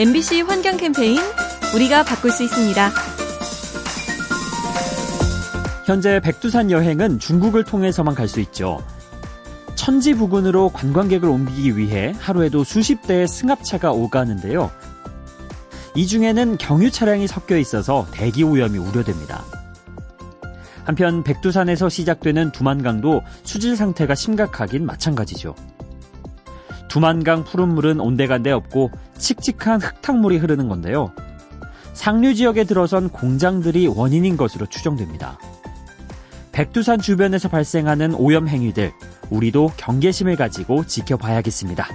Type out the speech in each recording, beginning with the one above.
MBC 환경 캠페인 우리가 바꿀 수 있습니다. 현재 백두산 여행은 중국을 통해서만 갈 수 있죠. 천지 부근으로 관광객을 옮기기 위해 하루에도 수십 대의 승합차가 오가는데요. 이 중에는 경유 차량이 섞여 있어서 대기 오염이 우려됩니다. 한편 백두산에서 시작되는 두만강도 수질 상태가 심각하긴 마찬가지죠. 두만강 푸른 물은 온데간데 없고 칙칙한 흙탕물이 흐르는 건데요. 상류 지역에 들어선 공장들이 원인인 것으로 추정됩니다. 백두산 주변에서 발생하는 오염 행위들, 우리도 경계심을 가지고 지켜봐야겠습니다.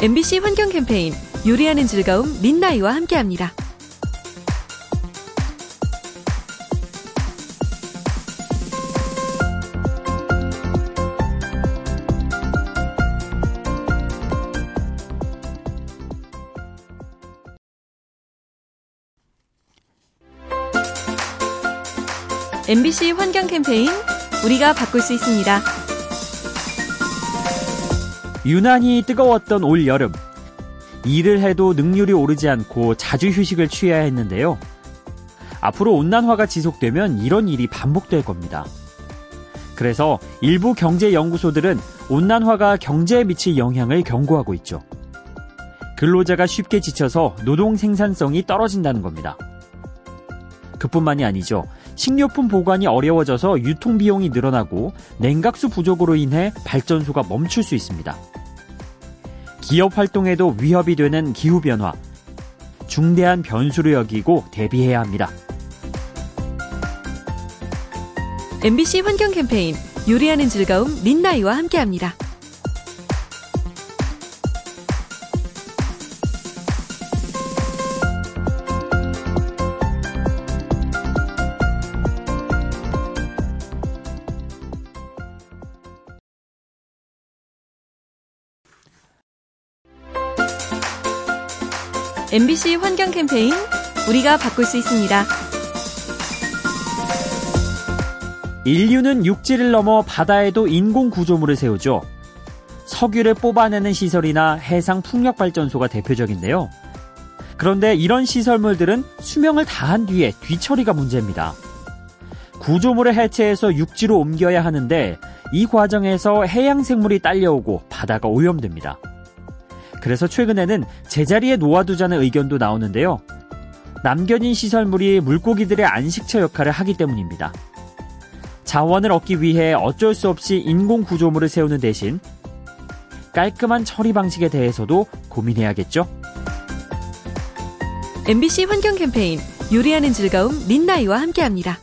MBC 환경 캠페인 요리하는 즐거움 민나이와 함께합니다. MBC 환경 캠페인 우리가 바꿀 수 있습니다. 유난히 뜨거웠던 올 여름. 일을 해도 능률이 오르지 않고 자주 휴식을 취해야 했는데요. 앞으로 온난화가 지속되면 이런 일이 반복될 겁니다. 그래서 일부 경제 연구소들은 온난화가 경제에 미칠 영향을 경고하고 있죠. 근로자가 쉽게 지쳐서 노동 생산성이 떨어진다는 겁니다. 그뿐만이 아니죠. 식료품 보관이 어려워져서 유통 비용이 늘어나고 냉각수 부족으로 인해 발전소가 멈출 수 있습니다. 기업 활동에도 위협이 되는 기후변화. 중대한 변수로 여기고 대비해야 합니다. MBC 환경 캠페인 요리하는 즐거움 민나이와 함께합니다. MBC 환경 캠페인 우리가 바꿀 수 있습니다. 인류는 육지를 넘어 바다에도 인공 구조물을 세우죠. 석유를 뽑아내는 시설이나 해상 풍력 발전소가 대표적인데요. 그런데 이런 시설물들은 수명을 다한 뒤에 뒤처리가 문제입니다. 구조물을 해체해서 육지로 옮겨야 하는데 이 과정에서 해양 생물이 딸려오고 바다가 오염됩니다. 그래서 최근에는 제자리에 놓아두자는 의견도 나오는데요. 남겨진 시설물이 물고기들의 안식처 역할을 하기 때문입니다. 자원을 얻기 위해 어쩔 수 없이 인공 구조물을 세우는 대신 깔끔한 처리 방식에 대해서도 고민해야겠죠? MBC 환경 캠페인 요리하는 즐거움 민나이와 함께합니다.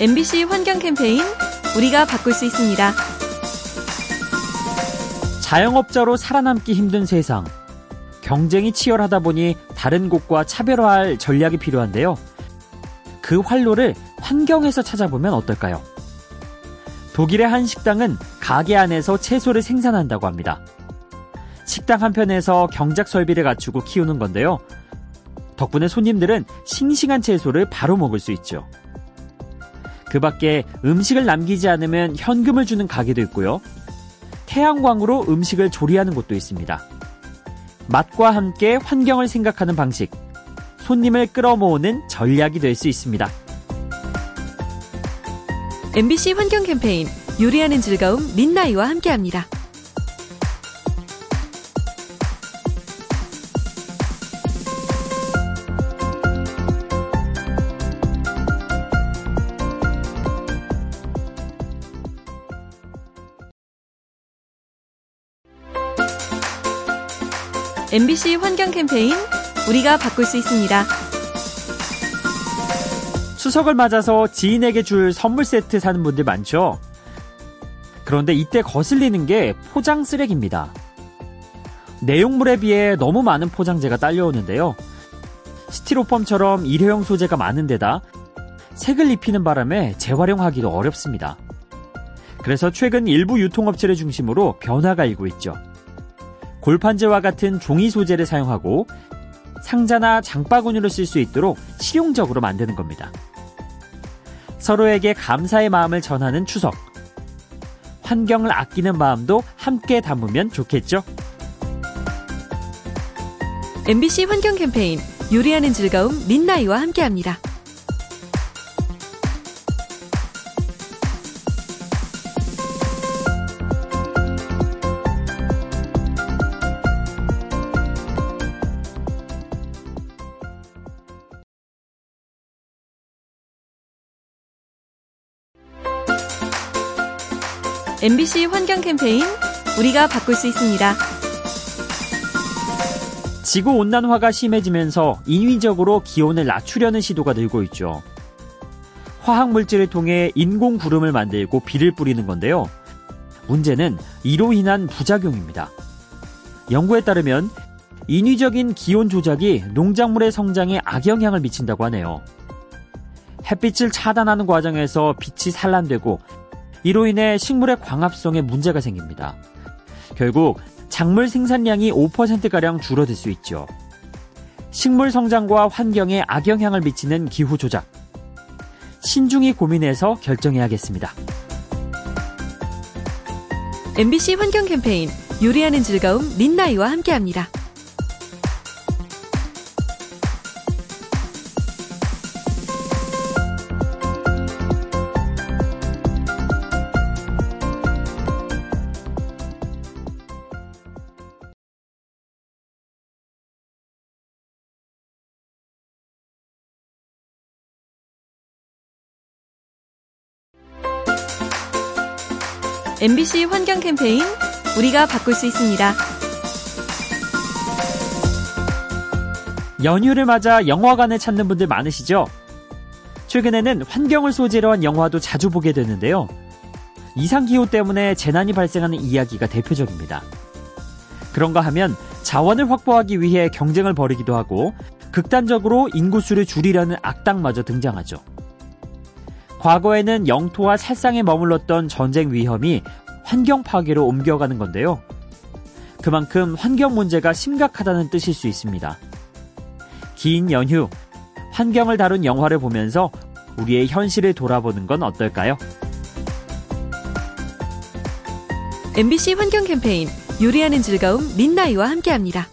MBC 환경 캠페인 우리가 바꿀 수 있습니다. 자영업자로 살아남기 힘든 세상. 경쟁이 치열하다 보니 다른 곳과 차별화할 전략이 필요한데요. 그 활로를 환경에서 찾아보면 어떨까요? 독일의 한 식당은 가게 안에서 채소를 생산한다고 합니다. 식당 한편에서 경작 설비를 갖추고 키우는 건데요. 덕분에 손님들은 싱싱한 채소를 바로 먹을 수 있죠. 그 밖에 음식을 남기지 않으면 현금을 주는 가게도 있고요. 태양광으로 음식을 조리하는 곳도 있습니다. 맛과 함께 환경을 생각하는 방식, 손님을 끌어모으는 전략이 될 수 있습니다. MBC 환경 캠페인 요리하는 즐거움 민나이와 함께합니다. MBC 환경 캠페인 우리가 바꿀 수 있습니다. 추석을 맞아서 지인에게 줄 선물 세트 사는 분들 많죠? 그런데 이때 거슬리는 게 포장 쓰레기입니다. 내용물에 비해 너무 많은 포장재가 딸려오는데요. 스티로폼처럼 일회용 소재가 많은 데다 색을 입히는 바람에 재활용하기도 어렵습니다. 그래서 최근 일부 유통업체를 중심으로 변화가 일고 있죠. 골판지와 같은 종이 소재를 사용하고 상자나 장바구니를 쓸수 있도록 실용적으로 만드는 겁니다. 서로에게 감사의 마음을 전하는 추석. 환경을 아끼는 마음도 함께 담으면 좋겠죠? MBC 환경 캠페인 요리하는 즐거움 민나이와 함께합니다. MBC 환경 캠페인 우리가 바꿀 수 있습니다. 지구 온난화가 심해지면서 인위적으로 기온을 낮추려는 시도가 늘고 있죠. 화학 물질을 통해 인공 구름을 만들고 비를 뿌리는 건데요. 문제는 이로 인한 부작용입니다. 연구에 따르면 인위적인 기온 조작이 농작물의 성장에 악영향을 미친다고 하네요. 햇빛을 차단하는 과정에서 빛이 산란되고 이로 인해 식물의 광합성에 문제가 생깁니다. 결국 작물 생산량이 5%가량 줄어들 수 있죠. 식물 성장과 환경에 악영향을 미치는 기후 조작. 신중히 고민해서 결정해야겠습니다. MBC 환경 캠페인 요리하는 즐거움 민나이와 함께합니다. MBC 환경 캠페인 우리가 바꿀 수 있습니다. 연휴를 맞아 영화관을 찾는 분들 많으시죠? 최근에는 환경을 소재로 한 영화도 자주 보게 되는데요. 이상기후 때문에 재난이 발생하는 이야기가 대표적입니다. 그런가 하면 자원을 확보하기 위해 경쟁을 벌이기도 하고 극단적으로 인구수를 줄이려는 악당마저 등장하죠. 과거에는 영토와 살상에 머물렀던 전쟁 위험이 환경 파괴로 옮겨가는 건데요. 그만큼 환경 문제가 심각하다는 뜻일 수 있습니다. 긴 연휴, 환경을 다룬 영화를 보면서 우리의 현실을 돌아보는 건 어떨까요? MBC 환경 캠페인 요리하는 즐거움 민나이와 함께합니다.